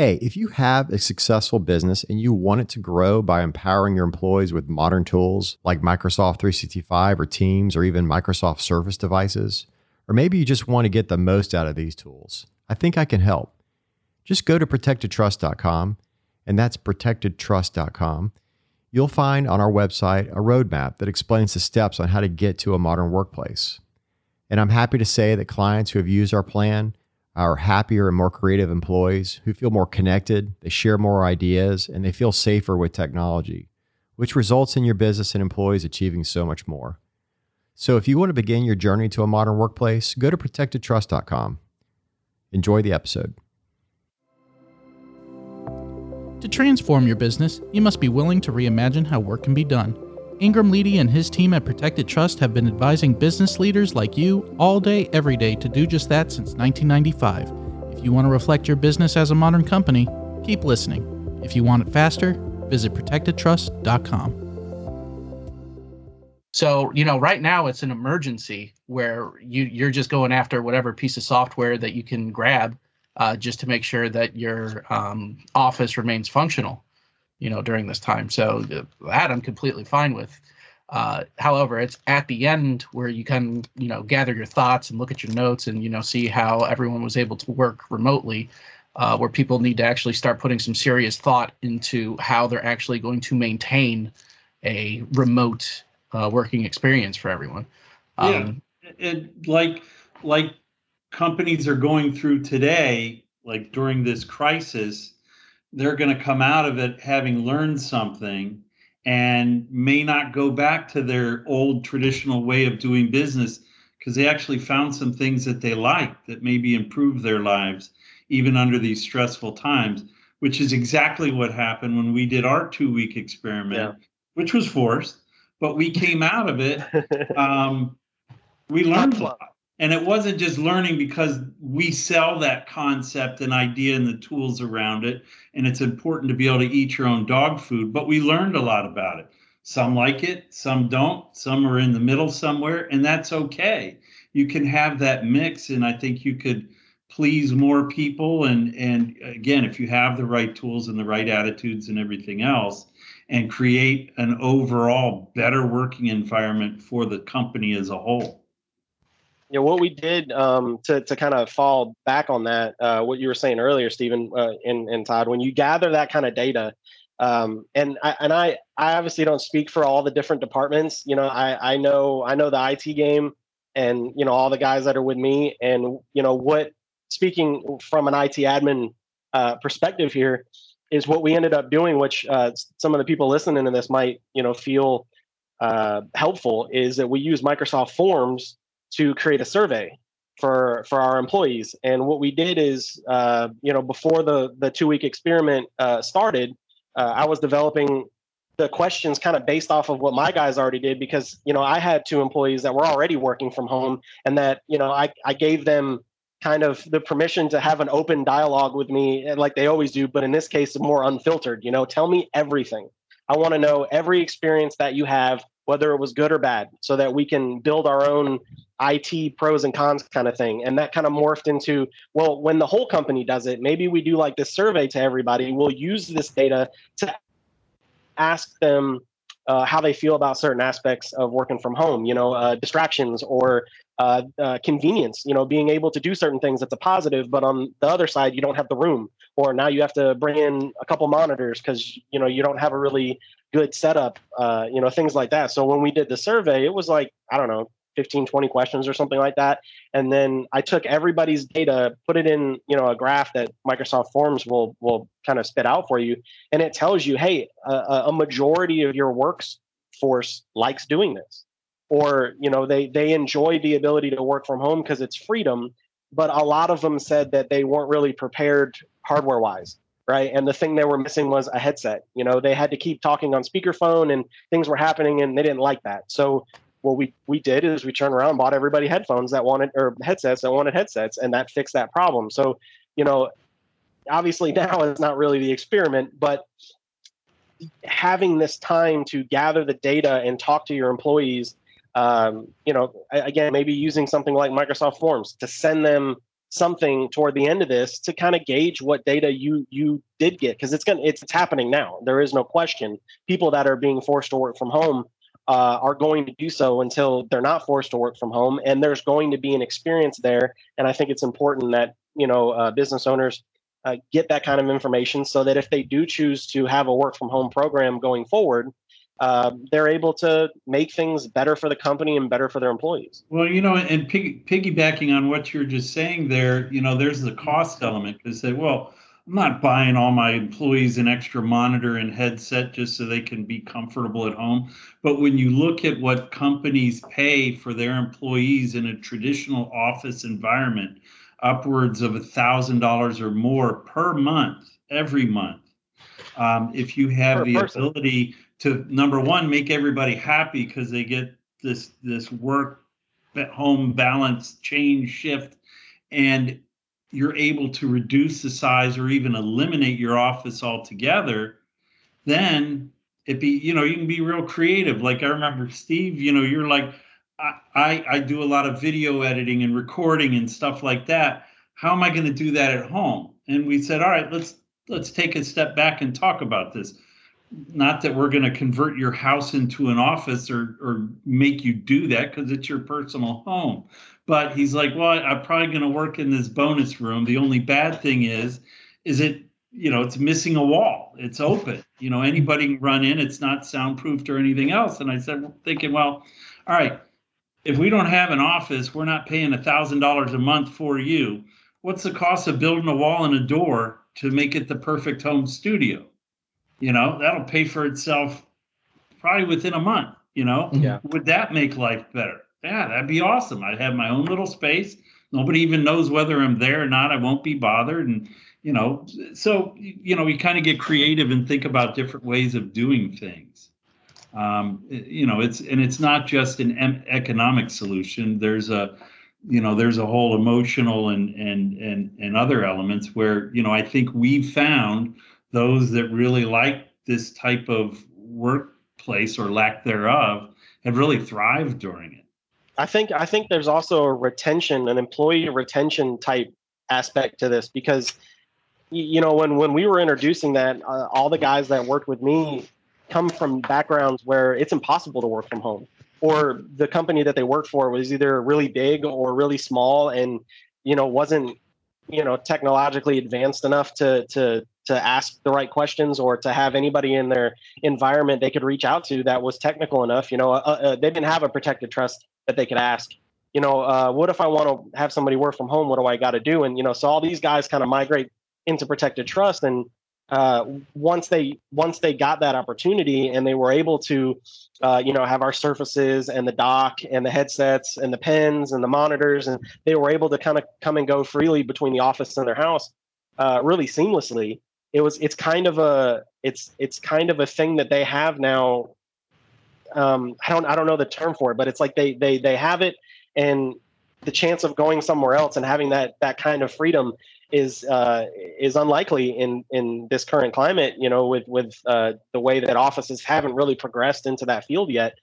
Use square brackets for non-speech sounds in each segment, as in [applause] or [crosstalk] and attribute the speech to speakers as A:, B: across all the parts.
A: Hey, if you have a successful business and you want it to grow by empowering your employees with modern tools like Microsoft 365 or Teams or even Microsoft Surface devices, or maybe you just want to get the most out of these tools, I think I can help. Just go to protectedtrust.com, and that's protectedtrust.com. You'll find on our website a roadmap that explains the steps on how to get to a modern workplace. And I'm happy to say that clients who have used our plan are happier and more creative employees who feel more connected, they share more ideas, and they feel safer with technology, which results in your business and employees achieving so much more. So if you want to begin your journey to a modern workplace, go to protectedtrust.com. Enjoy the episode.
B: To transform your business, you must be willing to reimagine how work can be done. Ingram Leedy and his team at Protected Trust have been advising business leaders like you all day, every day to do just that since 1995. If you want to reflect your business as a modern company, keep listening. If you want it faster, visit protectedtrust.com.
C: So, you know, right now it's an emergency where you, you're just going after whatever piece of software that you can grab uh, just to make sure that your um, office remains functional you know, during this time. So that I'm completely fine with. Uh, however, it's at the end where you can, you know, gather your thoughts and look at your notes and, you know, see how everyone was able to work remotely, uh, where people need to actually start putting some serious thought into how they're actually going to maintain a remote uh, working experience for everyone.
D: Um, yeah, it, like like companies are going through today, like during this crisis, they're going to come out of it having learned something and may not go back to their old traditional way of doing business because they actually found some things that they like that maybe improve their lives even under these stressful times which is exactly what happened when we did our two week experiment yeah. which was forced but we came out of it [laughs] um, we learned a lot and it wasn't just learning because we sell that concept and idea and the tools around it and it's important to be able to eat your own dog food but we learned a lot about it. Some like it some don't some are in the middle somewhere and that's okay. You can have that mix and i think you could please more people and and again if you have the right tools and the right attitudes and everything else and create an overall better working environment for the company as a whole
E: you know what we did um, to to kind of fall back on that, uh, what you were saying earlier, Stephen uh, and, and Todd, when you gather that kind of data, um, and I, and I I obviously don't speak for all the different departments. You know, I I know I know the IT game, and you know all the guys that are with me, and you know what. Speaking from an IT admin uh, perspective here, is what we ended up doing, which uh, some of the people listening to this might you know feel uh, helpful, is that we use Microsoft Forms to create a survey for for our employees. And what we did is, uh, you know, before the the two week experiment uh, started, uh, I was developing the questions kind of based off of what my guys already did because you know I had two employees that were already working from home, and that you know I I gave them kind of the permission to have an open dialogue with me like they always do but in this case more unfiltered you know tell me everything i want to know every experience that you have whether it was good or bad, so that we can build our own IT pros and cons kind of thing. And that kind of morphed into, well, when the whole company does it, maybe we do like this survey to everybody. We'll use this data to ask them uh, how they feel about certain aspects of working from home, you know, uh, distractions or uh, uh, convenience, you know, being able to do certain things that's a positive, but on the other side, you don't have the room, or now you have to bring in a couple monitors because, you know, you don't have a really good setup, uh, you know, things like that. So when we did the survey, it was like, I don't know, 15, 20 questions or something like that. And then I took everybody's data, put it in, you know, a graph that Microsoft Forms will will kind of spit out for you. And it tells you, hey, a, a majority of your workforce likes doing this. Or, you know, they they enjoy the ability to work from home because it's freedom. But a lot of them said that they weren't really prepared hardware wise right? And the thing they were missing was a headset. You know, they had to keep talking on speakerphone and things were happening and they didn't like that. So what we we did is we turned around and bought everybody headphones that wanted or headsets that wanted headsets and that fixed that problem. So, you know, obviously now it's not really the experiment, but having this time to gather the data and talk to your employees um, you know again maybe using something like microsoft forms to send them something toward the end of this to kind of gauge what data you you did get because it's gonna it's, it's happening now. There is no question. People that are being forced to work from home uh, are going to do so until they're not forced to work from home, and there's going to be an experience there. And I think it's important that you know uh, business owners uh, get that kind of information so that if they do choose to have a work from home program going forward, uh, they're able to make things better for the company and better for their employees.
D: Well, you know, and pig, piggybacking on what you're just saying there, you know, there's the cost element because say, well, I'm not buying all my employees an extra monitor and headset just so they can be comfortable at home. But when you look at what companies pay for their employees in a traditional office environment, upwards of a thousand dollars or more per month, every month. Um, if you have per the person. ability to number one make everybody happy because they get this this work at home balance change shift and you're able to reduce the size or even eliminate your office altogether then it be you know you can be real creative. Like i remember steve you know you're like i i do a lot of video editing and recording and stuff like that. How am i going to do that at home? And we said all right let's let's take a step back and talk about this not that we're going to convert your house into an office or or make you do that because it's your personal home. But he's like well i'm probably going to work in this bonus room. The only bad thing is is it you know it's missing a wall. It's open. You know anybody can run in. It's not soundproofed or anything else. And i said thinking well all right if we don't have an office we're not paying a thousand dollars a month for you. What's the cost of building a wall and a door to make it the perfect home studio you know that'll pay for itself probably within a month you know?
E: Yeah.
D: Would that make life better? Yeah that'd be awesome. I'd have my own little space. Nobody even knows whether i'm there or not. I won't be bothered. And you know so you know we kind of get creative and think about different ways of doing things. Um, you know it's and it's not just an em- economic solution. There's a you know there's a whole emotional and and and and other elements where you know i think we've found those that really like this type of workplace or lack thereof have really thrived during it.
E: I think I think there's also a retention, an employee retention type aspect to this because you know when when we were introducing that, uh, all the guys that worked with me come from backgrounds where it's impossible to work from home, or the company that they worked for was either really big or really small, and you know wasn't you know technologically advanced enough to to to ask the right questions or to have anybody in their environment they could reach out to that was technical enough. You know, uh, uh, they didn't have a protected trust that they could ask. You know, uh, what if I want to have somebody work from home? What do I got to do? And you know, so all these guys kind of migrate into protected trust, and uh, once they once they got that opportunity and they were able to, uh, you know, have our surfaces and the dock and the headsets and the pens and the monitors, and they were able to kind of come and go freely between the office and their house, uh, really seamlessly it was it's kind of a it's it's kind of a thing that they have now um i don't i don't know the term for it but it's like they they they have it and the chance of going somewhere else and having that that kind of freedom is uh, is unlikely in in this current climate. You know, with with uh, the way that offices haven't really progressed into that field yet,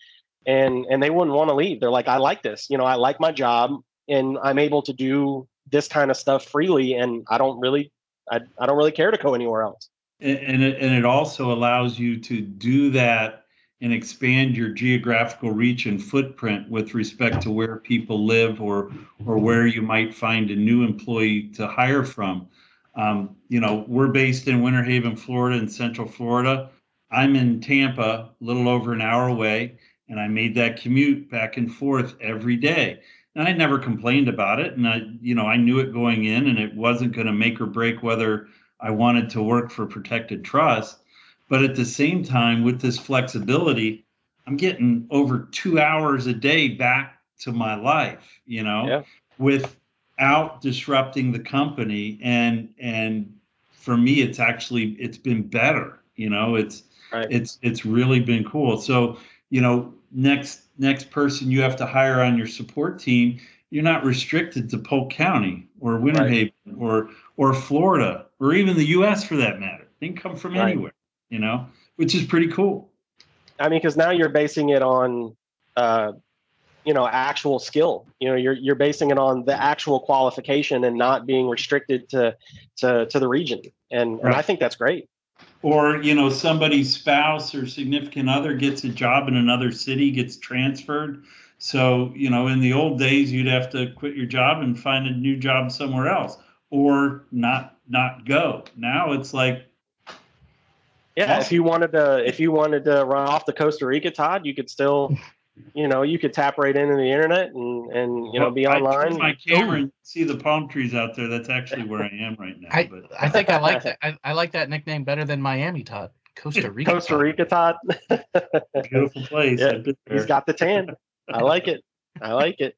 E: and and they wouldn't want to leave. They're like, I like this. You know, I like my job, and I'm able to do this kind of stuff freely, and I don't really I, I don't really care to go anywhere else.
D: And it, and it also allows you to do that and expand your geographical reach and footprint with respect to where people live or or where you might find a new employee to hire from. Um, you know, we're based in Winter Haven, Florida, in Central Florida. I'm in Tampa, a little over an hour away, and I made that commute back and forth every day and I never complained about it. And I, you know, I knew it going in, and it wasn't going to make or break whether I wanted to work for Protected Trust. But at the same time, with this flexibility, I'm getting over two hours a day back to my life. You know, yeah. without disrupting the company, and and for me, it's actually it's been better. You know, it's right. it's it's really been cool. So you know, next next person you have to hire on your support team, you're not restricted to Polk County or Winter right. Haven or or Florida or even the U.S. for that matter. They can come from right. anywhere, you know, which is pretty cool.
E: I mean, because now you're basing it on, uh, you know actual skill you know you're you're basing it on the actual qualification and not being restricted to to to the region and and i think that's great
D: or you know somebody's spouse or significant other gets a job in another city gets transferred. So you know in the old days you'd have to quit your job and find a new job somewhere else or not not go. Now it's like
E: yeah if you wanted to if you wanted to run off to costa rica todd you could still you know, you could tap right into the internet and and you know be online.
D: I my camera and see the palm trees out there. That's actually where I am right now.
C: I, but. I think I like [laughs] that. I, I like that nickname better than Miami, Todd. Costa [laughs] Rica.
E: Costa Rica, Todd. [laughs]
D: Beautiful place.
E: Yeah, he's got the tan. I like it. I like it.